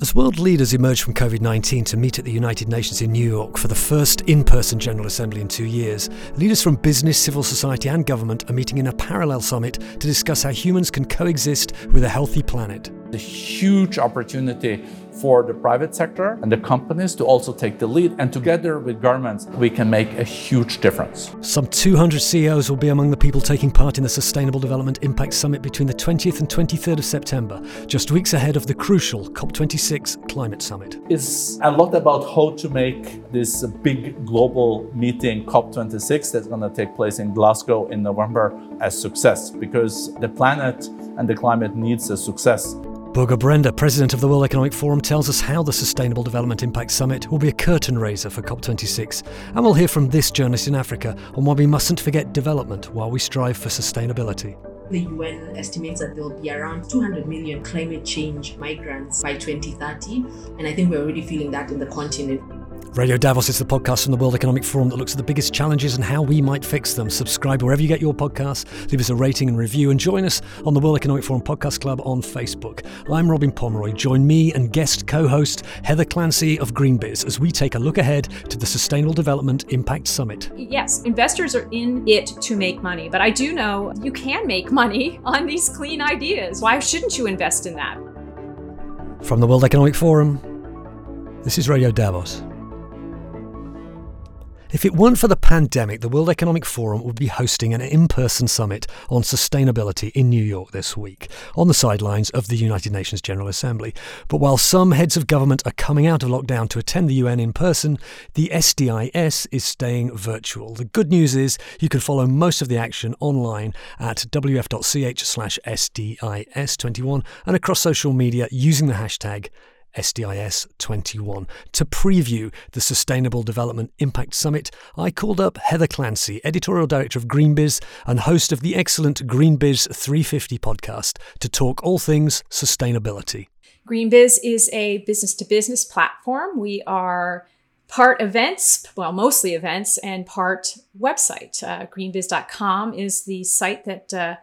As world leaders emerge from COVID 19 to meet at the United Nations in New York for the first in person General Assembly in two years, leaders from business, civil society, and government are meeting in a parallel summit to discuss how humans can coexist with a healthy planet. The huge opportunity for the private sector and the companies to also take the lead. And together with governments, we can make a huge difference. Some 200 CEOs will be among the people taking part in the Sustainable Development Impact Summit between the 20th and 23rd of September, just weeks ahead of the crucial COP26 climate summit. It's a lot about how to make this big global meeting, COP26, that's going to take place in Glasgow in November, a success because the planet and the climate needs a success. Børge Brende, president of the World Economic Forum, tells us how the Sustainable Development Impact Summit will be a curtain raiser for COP26. And we'll hear from this journalist in Africa on why we mustn't forget development while we strive for sustainability. The UN estimates that there will be around 200 million climate change migrants by 2030, and I think we're already feeling that in the continent. Radio Davos is the podcast from the World Economic Forum that looks at the biggest challenges and how we might fix them. Subscribe wherever you get your podcasts, leave us a rating and review, and join us on the World Economic Forum Podcast Club on Facebook. I'm Robin Pomeroy. Join me and guest co host Heather Clancy of GreenBiz as we take a look ahead to the Sustainable Development Impact Summit. Yes, investors are in it to make money, but I do know you can make money on these clean ideas. Why shouldn't you invest in that? From the World Economic Forum, this is Radio Davos. If it weren't for the pandemic, the World Economic Forum would be hosting an in person summit on sustainability in New York this week, on the sidelines of the United Nations General Assembly. But while some heads of government are coming out of lockdown to attend the UN in person, the SDIS is staying virtual. The good news is you can follow most of the action online at wef.ch slash SDIS21 and across social media using the hashtag SDIS21. To preview the Sustainable Development Impact Summit, I called up Heather Clancy, editorial director of GreenBiz and host of the excellent GreenBiz 350 podcast, to talk all things sustainability. GreenBiz is a business to business platform. We are part events, well, mostly events, and part website. Uh, greenbiz.com is the site that uh,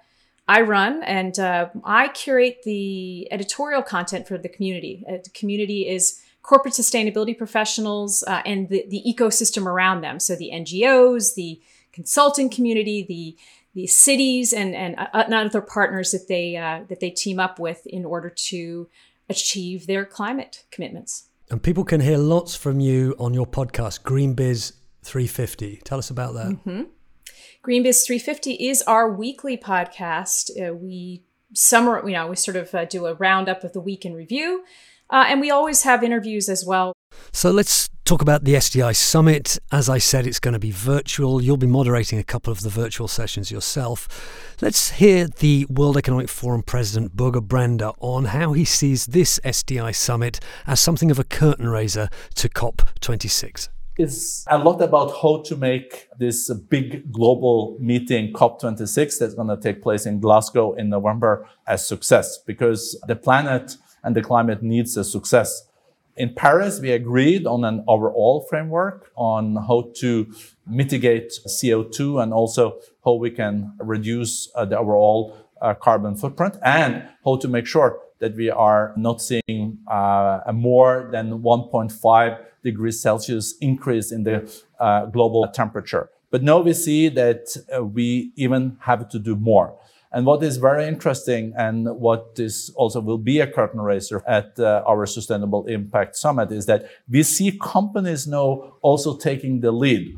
I run and uh, I curate the editorial content for the community. Uh, the community is corporate sustainability professionals uh, and the, the ecosystem around them. So the NGOs, the consulting community, the the cities and and uh, other partners that they uh, that they team up with in order to achieve their climate commitments. And people can hear lots from you on your podcast, GreenBiz 350. Tell us about that. Mm-hmm. GreenBiz 350 is our weekly podcast. Uh, we summer, you know, we sort of uh, do a roundup of the week in review, uh, and we always have interviews as well. So let's talk about the SDI Summit. As I said, it's going to be virtual. You'll be moderating a couple of the virtual sessions yourself. Let's hear the World Economic Forum President Børge Brende on how he sees this SDI Summit as something of a curtain raiser to COP26 is a lot about how to make this big global meeting, COP26, that's going to take place in Glasgow in November, a success because the planet and the climate needs a success. In Paris, we agreed on an overall framework on how to mitigate CO2 and also how we can reduce uh, the overall uh, carbon footprint and how to make sure that we are not seeing uh, a more than 1.5 degrees Celsius increase in the uh, global temperature. But now we see that uh, we even have to do more. And what is very interesting and what is also will be a curtain raiser at uh, our Sustainable Impact Summit is that we see companies now also taking the lead.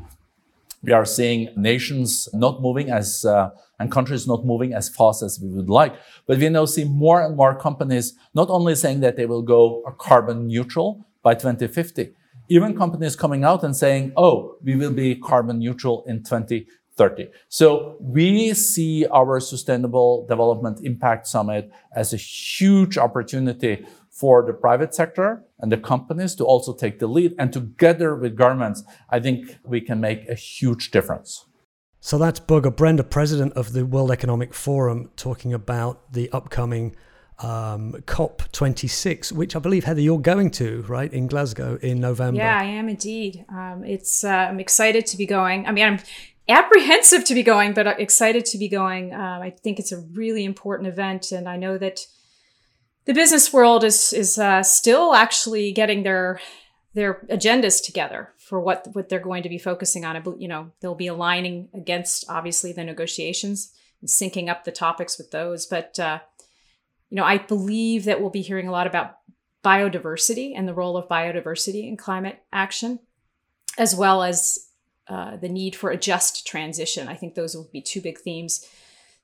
We are seeing nations not moving as uh, and countries not moving as fast as we would like. But we now see more and more companies not only saying that they will go carbon neutral by 2050, even companies coming out and saying, oh, we will be carbon neutral in 2030. So we see our Sustainable Development Impact Summit as a huge opportunity for the private sector and the companies to also take the lead. And together with governments, I think we can make a huge difference. So that's Børge Brende, president of the World Economic Forum, talking about the upcoming um, COP26, which I believe, Heather, you're going to, right, in Glasgow in November. Yeah, I am indeed. Um, it's uh, I'm excited to be going. I mean, I'm apprehensive to be going, but excited to be going. Um, I think it's a really important event, and I know that the business world is is uh, still actually getting their their agendas together for what what they're going to be focusing on. You know, they'll be aligning against obviously the negotiations and syncing up the topics with those. But uh, you know, I believe that we'll be hearing a lot about biodiversity and the role of biodiversity in climate action, as well as uh, the need for a just transition. I think those will be two big themes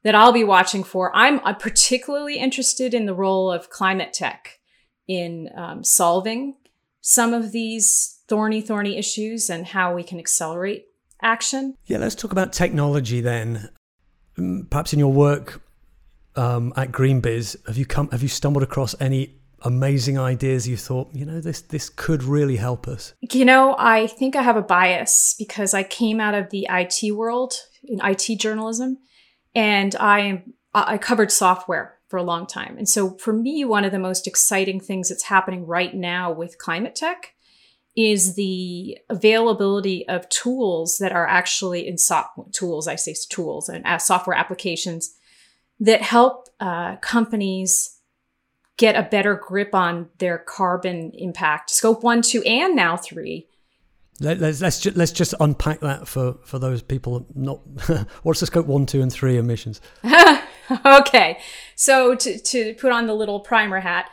that I'll be watching for. I'm particularly interested in the role of climate tech in um, solving some of these thorny, thorny issues and how we can accelerate action. Yeah, let's talk about technology then. Mm, perhaps in your work um, at GreenBiz, have you come have you stumbled across any amazing ideas you thought, you know, this this could really help us? You know, I think I have a bias because I came out of the IT world in IT journalism, and I I covered software for a long time. And so for me, one of the most exciting things that's happening right now with climate tech is the availability of tools that are actually in so- tools, I say tools and uh, software applications that help uh, companies get a better grip on their carbon impact, scope one, two, and now three. Let, us let's just, let's just unpack that for for those people not. what's the scope one, two, and three emissions? okay, so to to put on the little primer hat.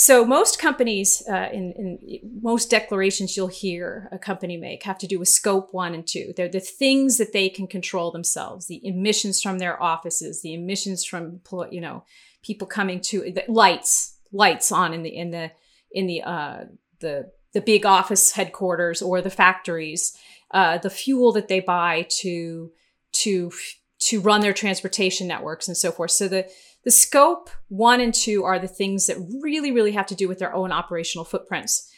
So most companies, uh, in, in most declarations you'll hear a company make have to do with scope one and two. They're the things that they can control themselves: the emissions from their offices, the emissions from you know people coming to the lights, lights on in the in the in the uh, the the big office headquarters or the factories, uh, the fuel that they buy to to to run their transportation networks and so forth. So the the scope one and two are the things that really, really have to do with their own operational footprints.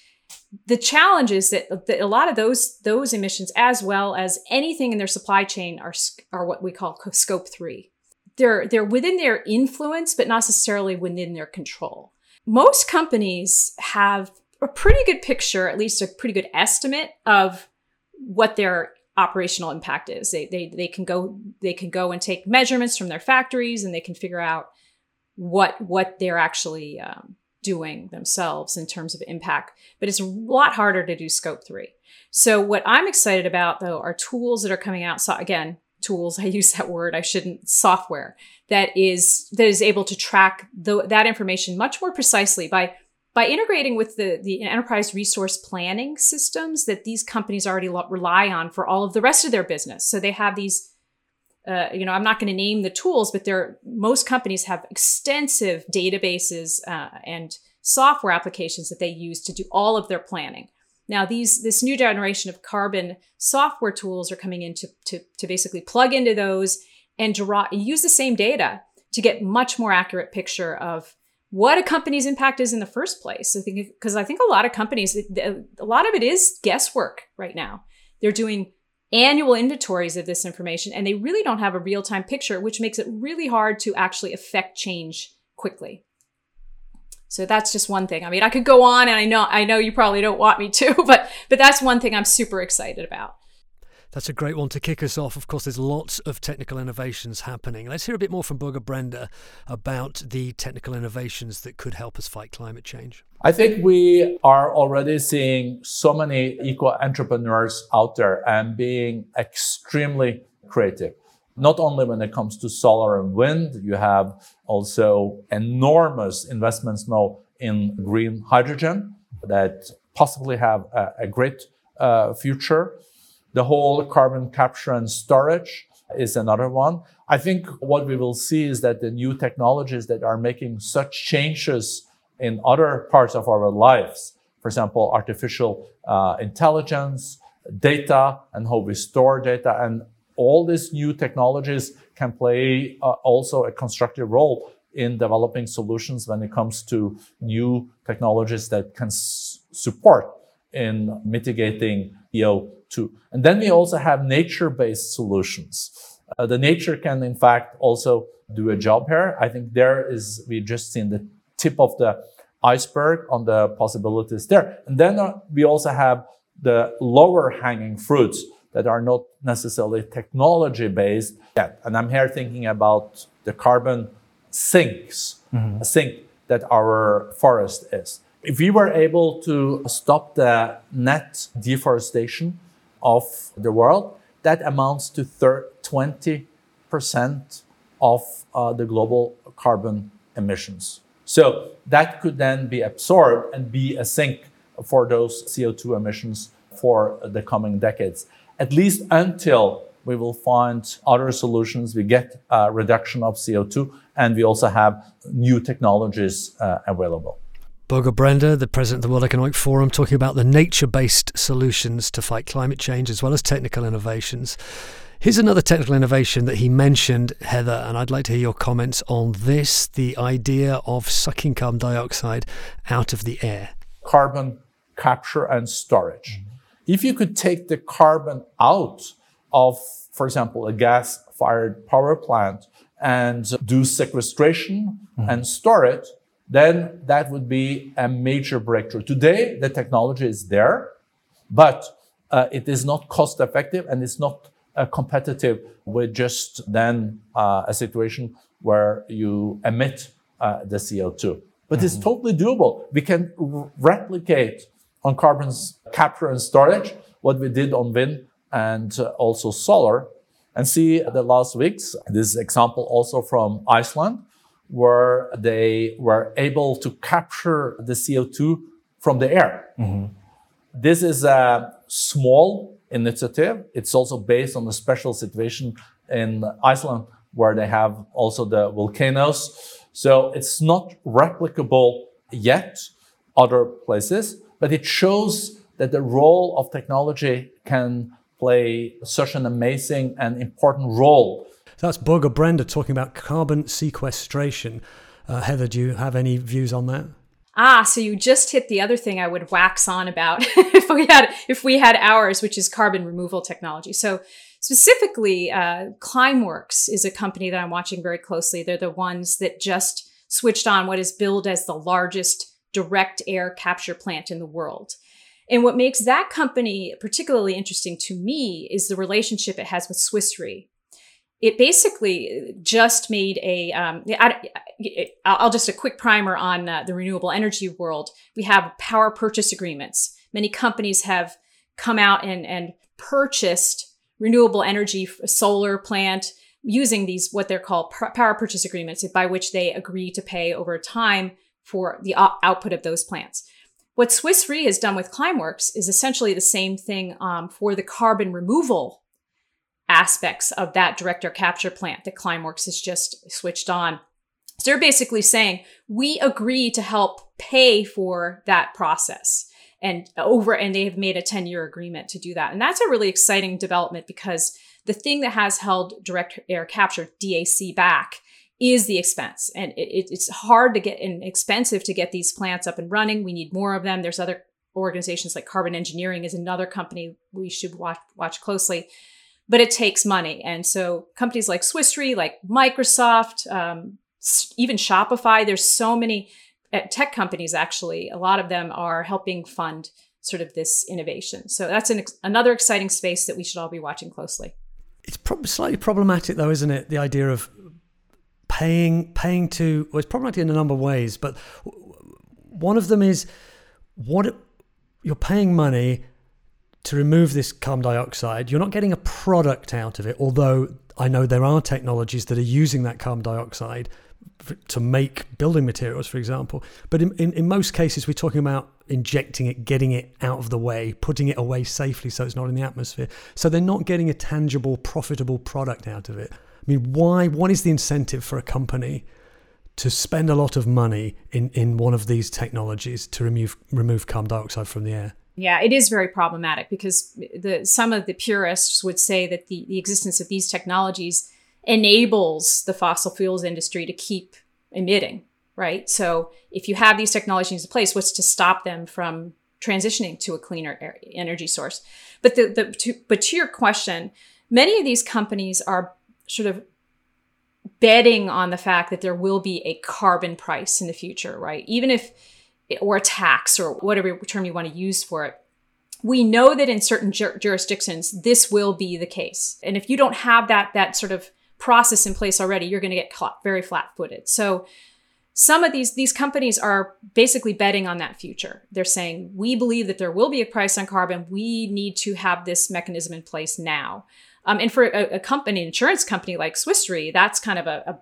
The challenge is that, that a lot of those those emissions, as well as anything in their supply chain, are are what we call scope three. They're they're within their influence, but not necessarily within their control. Most companies have a pretty good picture, at least a pretty good estimate of what their operational impact is. They, they, they can go, they can go and take measurements from their factories and they can figure out what, what they're actually um, doing themselves in terms of impact. But it's a lot harder to do scope three. So what I'm excited about though are tools that are coming out. So again, tools, I use that word, I shouldn't, software that is, that is able to track the, that information much more precisely by by integrating with the, the enterprise resource planning systems that these companies already lo- rely on for all of the rest of their business. So they have these, uh, you know, I'm not going to name the tools, but they're, most companies have extensive databases uh, and software applications that they use to do all of their planning. Now, these this new generation of carbon software tools are coming in to, to, to basically plug into those and draw use the same data to get much more accurate picture of what a company's impact is in the first place. I think because I think a lot of companies, a lot of it is guesswork right now. They're doing annual inventories of this information and they really don't have a real time picture, which makes it really hard to actually affect change quickly. So that's just one thing. I mean, I could go on and I know I know you probably don't want me to, but but that's one thing I'm super excited about. That's a great one to kick us off. Of course, there's lots of technical innovations happening. Let's hear a bit more from Børge Brende about the technical innovations that could help us fight climate change. I think we are already seeing so many eco entrepreneurs out there and being extremely creative. Not only when it comes to solar and wind, you have also enormous investments now in green hydrogen that possibly have a, a great uh, future. The whole carbon capture and storage is another one. I think what we will see is that the new technologies that are making such changes in other parts of our lives, for example, artificial uh, intelligence, data, and how we store data, and all these new technologies can play uh, also a constructive role in developing solutions when it comes to new technologies that can s- support in mitigating CO2. And then we also have nature-based solutions. Uh, the nature can, in fact, also do a job here. I think there is, we just seen the tip of the iceberg on the possibilities there. And then uh, we also have the lower hanging fruits that are not necessarily technology based yet. And I'm here thinking about the carbon sinks, mm-hmm. a sink that our forest is. If we were able to stop the net deforestation of the world, that amounts to 20% of uh, the global carbon emissions. So that could then be absorbed and be a sink for those CO2 emissions for the coming decades, at least until we will find other solutions. We get a reduction of CO2 and we also have new technologies uh, available. Børge Brende, the president of the World Economic Forum, talking about the nature based solutions to fight climate change as well as technical innovations. Here's another technical innovation that he mentioned, Heather, and I'd like to hear your comments on this the idea of sucking carbon dioxide out of the air. Carbon capture and storage. Mm-hmm. If you could take the carbon out of, for example, a gas fired power plant and do sequestration mm-hmm. and store it, then that would be a major breakthrough. Today, the technology is there, but uh, it is not cost effective and it's not uh, competitive with just then uh, a situation where you emit uh, the CO2. But mm-hmm. it's totally doable. We can r- replicate on carbon's capture and storage what we did on wind and uh, also solar and see the last weeks this example also from Iceland where they were able to capture the CO2 from the air. Mm-hmm. This is a small initiative. It's also based on a special situation in Iceland where they have also the volcanoes. So it's not replicable yet other places, but it shows that the role of technology can play such an amazing and important role that's Børge Brende talking about carbon sequestration. Uh, Heather, do you have any views on that? Ah, so you just hit the other thing I would wax on about if we had if we had hours, which is carbon removal technology. So specifically, uh, Climeworks is a company that I'm watching very closely. They're the ones that just switched on what is billed as the largest direct air capture plant in the world. And what makes that company particularly interesting to me is the relationship it has with Swiss Re it basically just made a um, will just a quick primer on uh, the renewable energy world. We have power purchase agreements. Many companies have come out and, and purchased renewable energy solar plant using these what they're called power purchase agreements by which they agree to pay over time for the output of those plants. What Swiss Re has done with Climeworks is essentially the same thing um, for the carbon removal aspects of that direct air capture plant that Climeworks has just switched on. So they're basically saying, we agree to help pay for that process and over, and they have made a 10 year agreement to do that. And that's a really exciting development because the thing that has held direct air capture, DAC, back is the expense. And it, it's hard to get and expensive to get these plants up and running. We need more of them. There's other organizations like Carbon Engineering is another company we should watch, watch closely but it takes money. And so companies like Swiss Re, like Microsoft, um, even Shopify, there's so many uh, tech companies actually, a lot of them are helping fund sort of this innovation. So that's an, another exciting space that we should all be watching closely. It's probably slightly problematic though, isn't it? The idea of paying paying to well, it's problematic in a number of ways, but one of them is what you're paying money to remove this carbon dioxide, you're not getting a product out of it, although I know there are technologies that are using that carbon dioxide to make building materials, for example. But in, in, in, most cases, we're talking about injecting it, getting it out of the way, putting it away safely so it's not in the atmosphere. So they're not getting a tangible, profitable product out of it. I mean, why? What is the incentive for a company to spend a lot of money in, in one of these technologies to remove remove carbon dioxide from the air? Yeah, it is very problematic because the some of the purists would say that the, the existence of these technologies enables the fossil fuels industry to keep emitting, right? So if you have these technologies in place, what's to stop them from transitioning to a cleaner energy source? But the, the to, but to your question, many of these companies are sort of betting on the fact that there will be a carbon price in the future, right? Even if or a tax or whatever term you want to use for it. We know that in certain jur- jurisdictions, this will be the case. And if you don't have that, that sort of process in place already, you're going to get caught very flat footed. So some of these these companies are basically betting on that future. They're saying we believe that there will be a price on carbon. We need to have this mechanism in place now. Um, and for a, a, company, an insurance company like Swiss Re, that's kind of a, a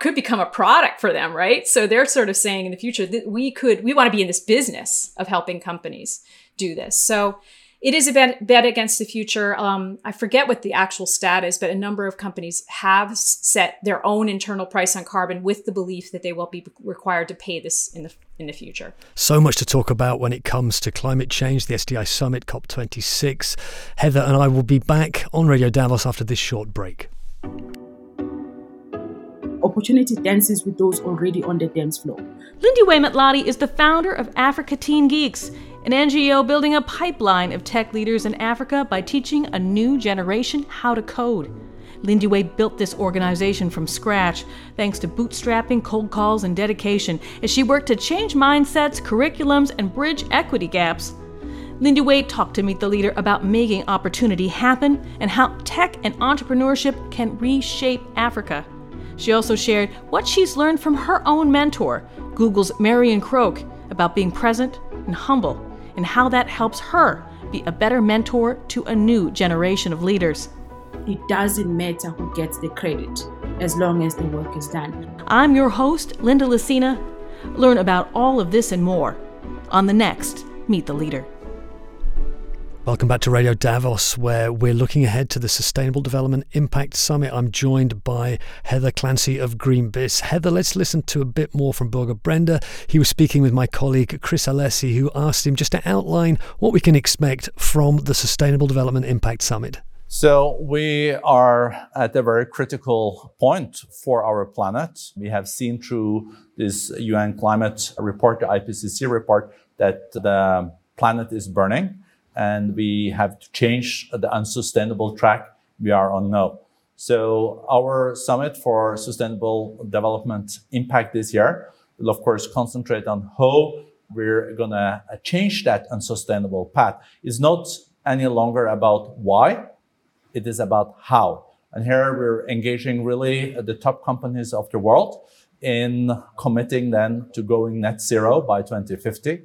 could become a product for them, right? So they're sort of saying in the future that we could we want to be in this business of helping companies do this. So it is a bet, bet against the future. Um, I forget what the actual stat is, but a number of companies have set their own internal price on carbon with the belief that they will be required to pay this in the in the future. So much to talk about when it comes to climate change, the SDI Summit COP26. Heather and I will be back on Radio Davos after this short break. Opportunity dances with those already on the dance floor. Lindiwe Matladi is the founder of Africa Teen Geeks an NGO building a pipeline of tech leaders in Africa by teaching a new generation how to code. Lindy Lindiwe built this organization from scratch thanks to bootstrapping, cold calls, and dedication as she worked to change mindsets, curriculums, and bridge equity gaps. Lindy Lindiwe talked to Meet the Leader about making opportunity happen and how tech and entrepreneurship can reshape Africa. She also shared what she's learned from her own mentor, Google's Marion Croak, about being present and humble and how that helps her be a better mentor to a new generation of leaders. It doesn't matter who gets the credit as long as the work is done. I'm your host, Linda Lacina. Learn about all of this and more on the next Meet the Leader. Welcome back to Radio Davos, where we're looking ahead to the Sustainable Development Impact Summit. I'm joined by Heather Clancy of GreenBiz. Heather, let's listen to a bit more from Børge Brende. He was speaking with my colleague Chris Alessi, who asked him just to outline what we can expect from the Sustainable Development Impact Summit. So, we are at a very critical point for our planet. We have seen through this UN climate report, the IPCC report, that the planet is burning and we have to change the unsustainable track we are on now. So our summit for sustainable development impact this year will of course concentrate on how we're going to change that unsustainable path. It's not any longer about why, it is about how. And here we're engaging really the top companies of the world in committing then to going net zero by 2050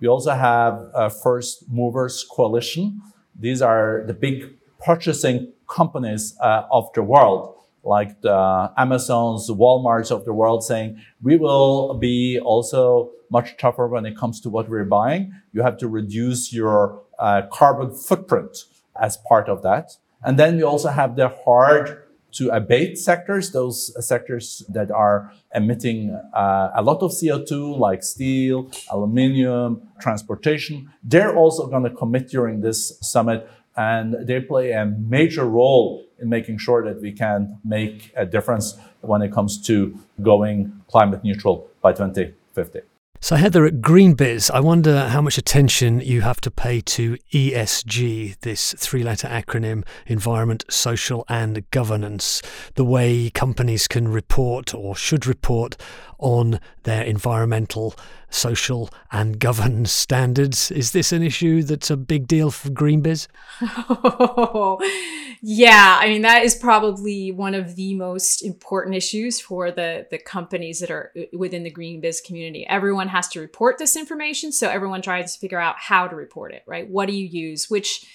we also have a first movers coalition. These are the big purchasing companies uh, of the world, like the Amazons, the Walmarts of the world, saying we will be also much tougher when it comes to what we're buying. You have to reduce your uh, carbon footprint as part of that. And then we also have the hard to abate sectors, those sectors that are emitting uh, a lot of CO2, like steel, aluminium, transportation. They're also going to commit during this summit, and they play a major role in making sure that we can make a difference when it comes to going climate neutral by 2050. So, Heather, at GreenBiz, I wonder how much attention you have to pay to ESG, this three letter acronym environment, social, and governance, the way companies can report or should report on their environmental, social, and governance standards. Is this an issue that's a big deal for GreenBiz? Oh, yeah, I mean that is probably one of the most important issues for the the companies that are uh, within the GreenBiz community. Everyone has to report this information, so everyone tries to figure out how to report it. Right? What do you use? Which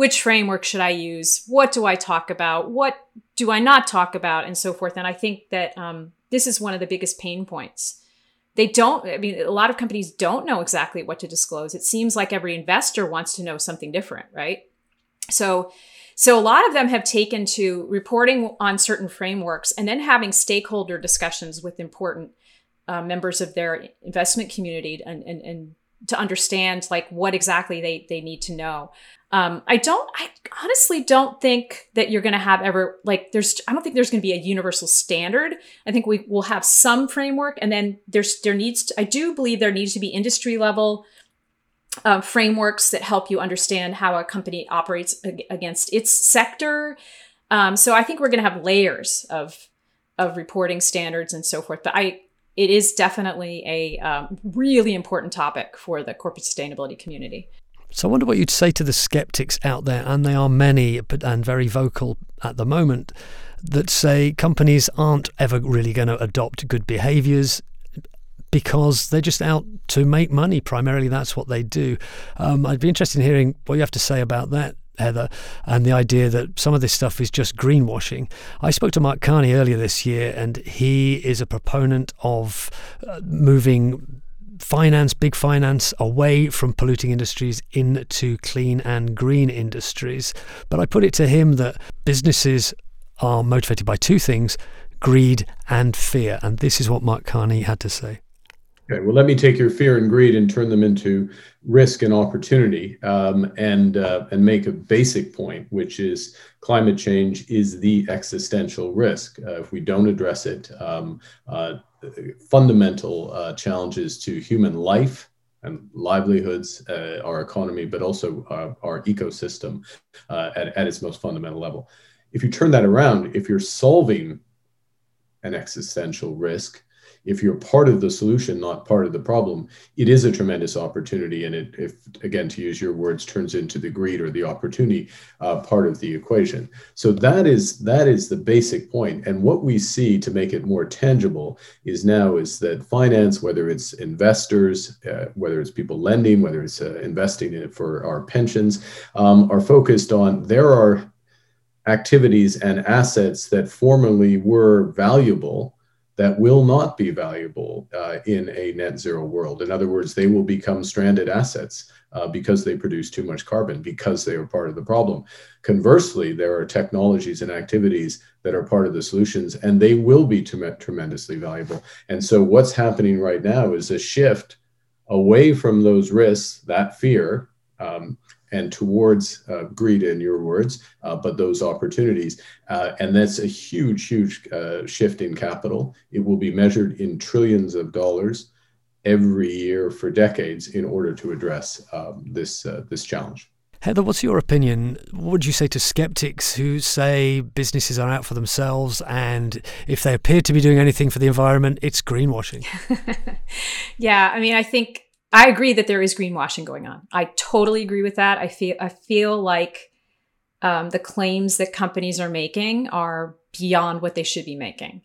which framework should I use? What do I talk about? What do I not talk about? And so forth. And I think that um, this is one of the biggest pain points. They don't, I mean, a lot of companies don't know exactly what to disclose. It seems like every investor wants to know something different, right? So, so a lot of them have taken to reporting on certain frameworks and then having stakeholder discussions with important uh, members of their investment community and, and, and to understand like what exactly they, they need to know. Um, I don't, I honestly don't think that you're going to have ever, like, there's, I don't think there's going to be a universal standard. I think we will have some framework and then there's, there needs to, I do believe there needs to be industry level uh, frameworks that help you understand how a company operates against its sector. Um, so I think we're going to have layers of, of reporting standards and so forth. But I, it is definitely a um, really important topic for the corporate sustainability community. So I wonder what you'd say to the skeptics out there, and they are many, and very vocal at the moment, that say companies aren't ever really going to adopt good behaviours. because they're just out to make money. Primarily, that's what they do. Um, I'd be interested in hearing what you have to say about that. Heather, and the idea that some of this stuff is just greenwashing. I spoke to Mark Carney earlier this year, and he is a proponent of uh, moving finance, big finance, away from polluting industries into clean and green industries. But I put it to him that businesses are motivated by two things greed and fear. And this is what Mark Carney had to say. Okay, well, let me take your fear and greed and turn them into risk and opportunity, um, and uh, and make a basic point, which is climate change is the existential risk. Uh, if we don't address it, um, uh, fundamental uh, challenges to human life and livelihoods, uh, our economy, but also uh, our ecosystem at, at its most fundamental level. If you turn that around, if you're solving an existential risk, if you're part of the solution, not part of the problem, it is a tremendous opportunity. And it, if again, to use your words, turns into the greed or the opportunity uh, part of the equation. So that is that is the basic point. And what we see to make it more tangible is now is that finance, whether it's investors, uh, whether it's people lending, whether it's uh, investing in it for our pensions, um, are focused on there are activities and assets that formerly were valuable that will not be valuable uh, in a net zero world. In other words, they will become stranded assets uh, because they produce too much carbon, because they are part of the problem. Conversely, there are technologies and activities that are part of the solutions, and they will be tremendously valuable. And so, what's happening right now is a shift away from those risks, that fear, um, and towards uh, greed, in your words, uh, but those opportunities. Uh, and that's a huge, huge uh, shift in capital. It will be measured in trillions of dollars every year for decades in order to address um, this uh, this challenge. Heather, what's your opinion? What would you say to skeptics who say businesses are out for themselves and if they appear to be doing anything for the environment, it's greenwashing? yeah, I mean, I think I agree that there is greenwashing going on. I totally agree with that. I feel I feel like um, the claims that companies are making are beyond what they should be making.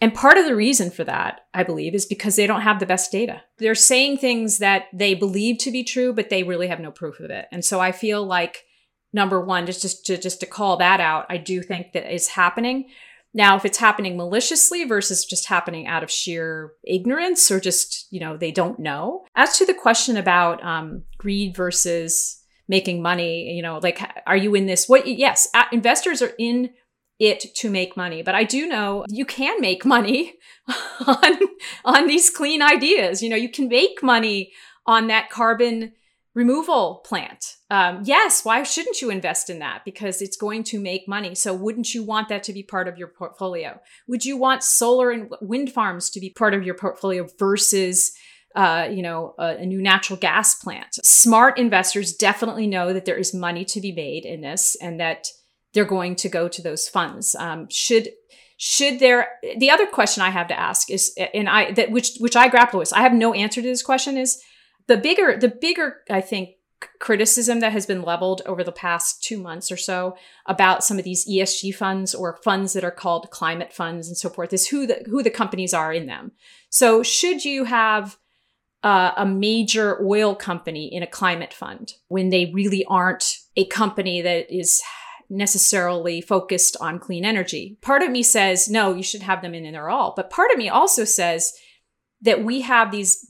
And part of the reason for that, I believe, is because they don't have the best data. They're saying things that they believe to be true, but they really have no proof of it. And so I feel like number one, just, just to just to call that out, I do think that is happening. Now, if it's happening maliciously versus just happening out of sheer ignorance or just, you know, they don't know. As to the question about um, greed versus making money, you know, like, are you in this? What? Yes, investors are in it to make money, but I do know you can make money on on these clean ideas. You know, you can make money on that carbon removal plant. Um, yes, why shouldn't you invest in that? Because it's going to make money. So, wouldn't you want that to be part of your portfolio? Would you want solar and wind farms to be part of your portfolio versus? Uh, you know, a, a new natural gas plant. Smart investors definitely know that there is money to be made in this, and that they're going to go to those funds. Um, should should there? The other question I have to ask is, and I that which which I grapple with. I have no answer to this question. Is the bigger the bigger I think criticism that has been leveled over the past two months or so about some of these ESG funds or funds that are called climate funds and so forth is who the who the companies are in them. So should you have uh, a major oil company in a climate fund when they really aren't a company that is necessarily focused on clean energy? Part of me says no, you should have them in there all, but part of me also says that we have these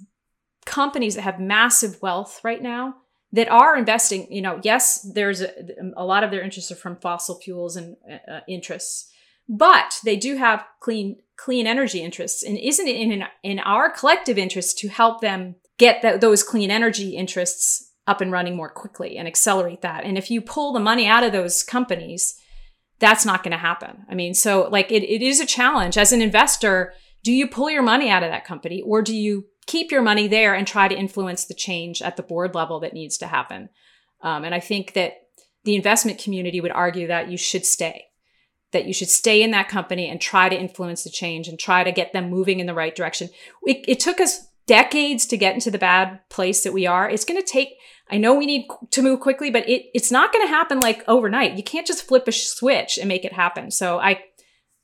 companies that have massive wealth right now that are investing you know yes there's a, a lot of their interests are from fossil fuels and uh, uh, interests but they do have clean clean energy interests. And isn't it in in our collective interest to help them get the, those clean energy interests up and running more quickly and accelerate that? And if you pull the money out of those companies that's not going to happen. I mean so like it, it is a challenge. As an investor do you pull your money out of that company or do you keep your money there and try to influence the change at the board level that needs to happen. Um, and I think that the investment community would argue that you should stay, that you should stay in that company and try to influence the change and try to get them moving in the right direction. It, it took us decades to get into the bad place that we are. It's going to take, I know we need to move quickly, but it, it's not going to happen like overnight. You can't just flip a switch and make it happen. So I,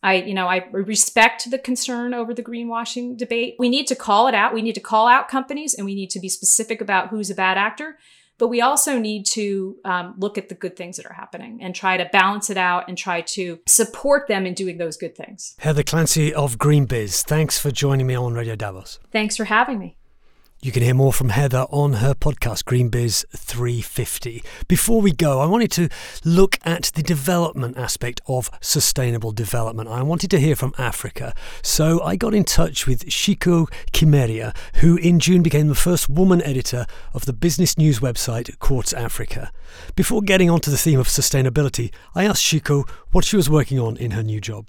I, you know, I respect the concern over the greenwashing debate. We need to call it out. We need to call out companies and we need to be specific about who's a bad actor. But we also need to um, look at the good things that are happening and try to balance it out and try to support them in doing those good things. Heather Clancy of GreenBiz, thanks for joining me on Radio Davos. Thanks for having me. You can hear more from Heather on her podcast, GreenBiz 350. Before we go, I wanted to look at the development aspect of sustainable development. I wanted to hear from Africa, so I got in touch with Ciku Kimeria, who in June became the first woman editor of the business news website Quartz Africa. Before getting onto the theme of sustainability, I asked Ciku what she was working on in her new job.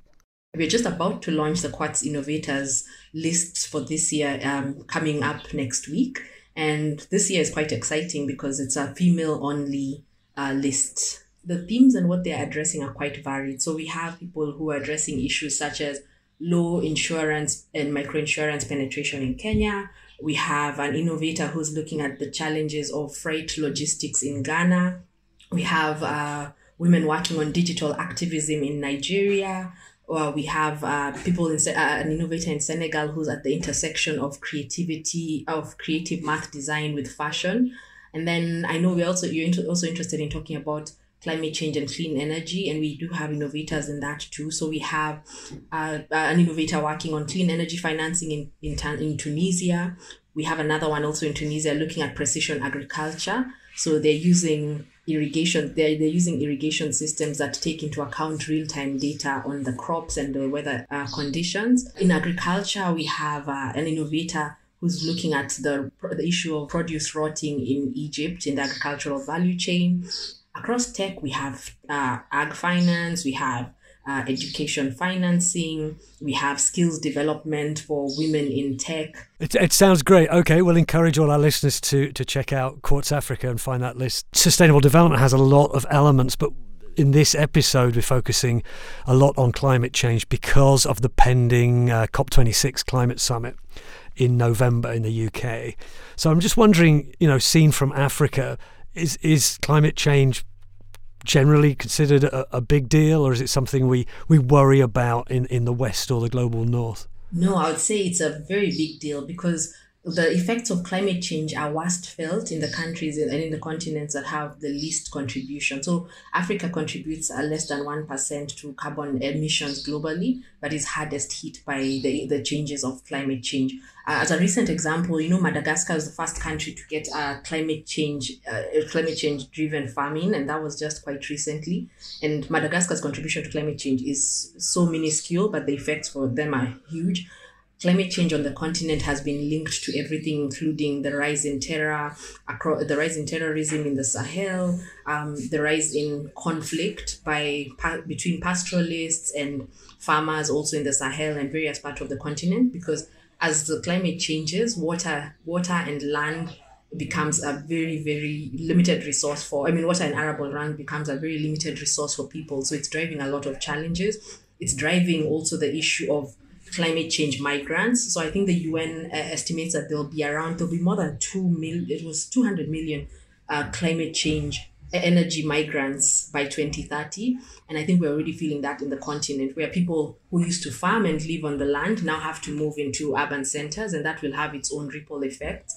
We're just about to launch the Quartz Innovators lists for this year, um, coming up next week. And this year is quite exciting because it's a female only uh, list. The themes and what they're addressing are quite varied. So we have people who are addressing issues such as low insurance and microinsurance penetration in Kenya. We have an innovator who's looking at the challenges of freight logistics in Ghana. We have uh, women working on digital activism in Nigeria well, we have uh, people in uh, an innovator in Senegal who's at the intersection of creativity of creative math design with fashion, and then I know we also you're inter- also interested in talking about climate change and clean energy, and we do have innovators in that too. So we have uh, an innovator working on clean energy financing in in, in Tunisia. We have another one also in Tunisia looking at precision agriculture. So they're using irrigation they're, they're using irrigation systems that take into account real-time data on the crops and the weather uh, conditions. In agriculture we have uh, an innovator who's looking at the, the issue of produce rotting in Egypt in the agricultural value chain. Across tech we have uh, ag finance we have uh, education financing. We have skills development for women in tech. It, it sounds great. Okay, we'll encourage all our listeners to, to check out Quartz Africa and find that list. Sustainable development has a lot of elements, but in this episode, we're focusing a lot on climate change because of the pending uh, COP26 climate summit in November in the UK. So I'm just wondering, you know, seen from Africa, is is climate change generally considered a, a, big deal, or is it something we, we worry about in, in the West or the global North? No, I would say it's a very big deal because the effects of climate change are worst felt in the countries and in the continents that have the least contribution. So Africa contributes less than 1% to carbon emissions globally, but is hardest hit by the, the changes of climate change. Uh, as a recent example, you know, Madagascar is the first country to get a climate change, uh, climate change driven famine, and that was just quite recently. And Madagascar's contribution to climate change is so minuscule, but the effects for them are huge climate change on the continent has been linked to everything, including the rise in terror, across, the rise in terrorism in the Sahel, um, the rise in conflict by between pastoralists and farmers, also in the Sahel and various parts of the continent. Because as the climate changes, water, water and land becomes a very very limited resource for. I mean, water and arable land becomes a very limited resource for people. So it's driving a lot of challenges. It's driving also the issue of climate change migrants. So I think the UN uh, estimates that there'll be around, there'll be more than 2 million, it was 200 million uh, climate change energy migrants by 2030. And I think we're already feeling that in the continent where people who used to farm and live on the land now have to move into urban centers and that will have its own ripple effect.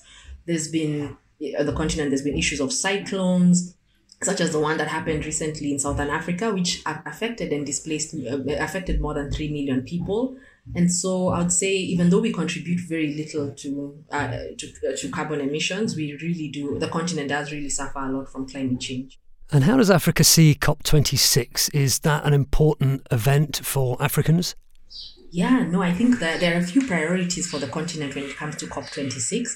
There's been, uh, the continent, there's been issues of cyclones, such as the one that happened recently in Southern Africa, which affected and displaced, uh, affected more than 3 million people. And so I would say, even though we contribute very little to uh, to, uh, to carbon emissions, we really do. The continent does really suffer a lot from climate change. And how does Africa see COP26? Is that an important event for Africans? Yeah, no, I think that there are a few priorities for the continent when it comes to COP26.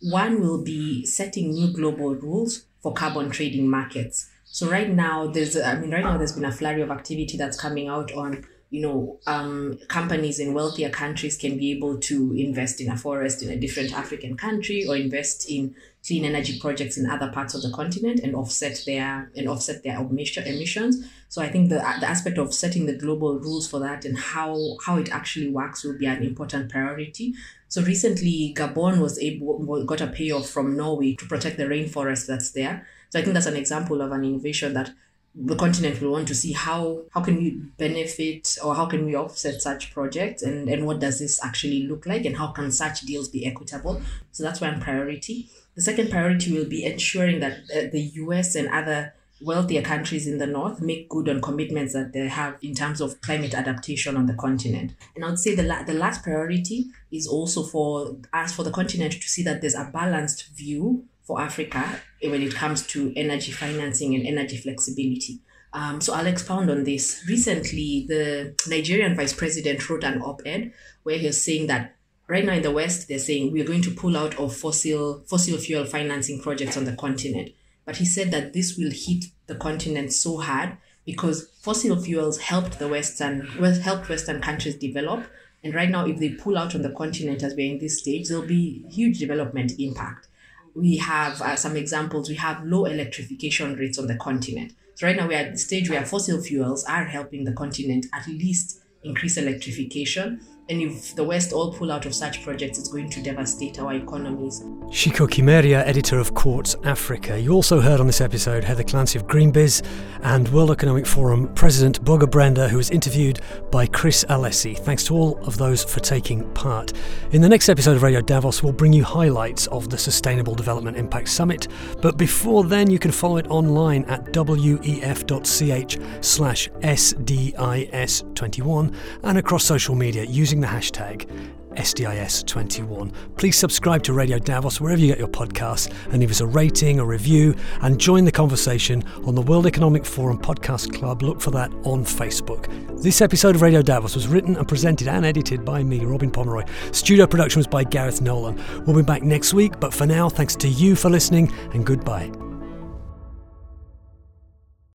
One will be setting new global rules for carbon trading markets. So right now, there's, I mean, right now there's been a flurry of activity that's coming out on you know, um, companies in wealthier countries can be able to invest in a forest in a different African country or invest in clean energy projects in other parts of the continent and offset their and offset their emissions. So I think the the aspect of setting the global rules for that and how how it actually works will be an important priority. So recently, Gabon was able got a payoff from Norway to protect the rainforest that's there. So I think that's an example of an innovation that the continent will want to see how how can we benefit or how can we offset such projects and and what does this actually look like and how can such deals be equitable so that's one priority the second priority will be ensuring that uh, the US and other wealthier countries in the north make good on commitments that they have in terms of climate adaptation on the continent. And I would say the, la- the last priority is also for us, for the continent to see that there's a balanced view for Africa when it comes to energy financing and energy flexibility. Um, so I'll expound on this. Recently, the Nigerian vice president wrote an op ed where he was saying that right now in the West, they're saying we're going to pull out of fossil fossil fuel financing projects on the continent. But he said that this will hit the continent so hard because fossil fuels helped the Western helped Western countries develop. And right now, if they pull out on the continent as we're in this stage, there'll be huge development impact. We have uh, some examples. We have low electrification rates on the continent. So right now we're at the stage where fossil fuels are helping the continent at least increase electrification and if the West all pull out of such projects, it's going to devastate our economies. Ciku Kimeria, editor of Quartz Africa. You also heard on this episode Heather Clancy of GreenBiz and World Economic Forum President Børge Brende, who was interviewed by Chris Alessi. Thanks to all of those for taking part. In the next episode of Radio Davos, we'll bring you highlights of the Sustainable Development Impact Summit. But before then, you can follow it online at wef.ch slash SDIS21 and across social media using using the hashtag SDIS21. Please subscribe to Radio Davos wherever you get your podcasts and leave us a rating, a review, and join the conversation on the World Economic Forum Podcast Club. Look for that on Facebook. This episode of Radio Davos was written and presented and edited by me, Robin Pomeroy. Studio production was by Gareth Nolan. We'll be back next week, but for now, thanks to you for listening and goodbye.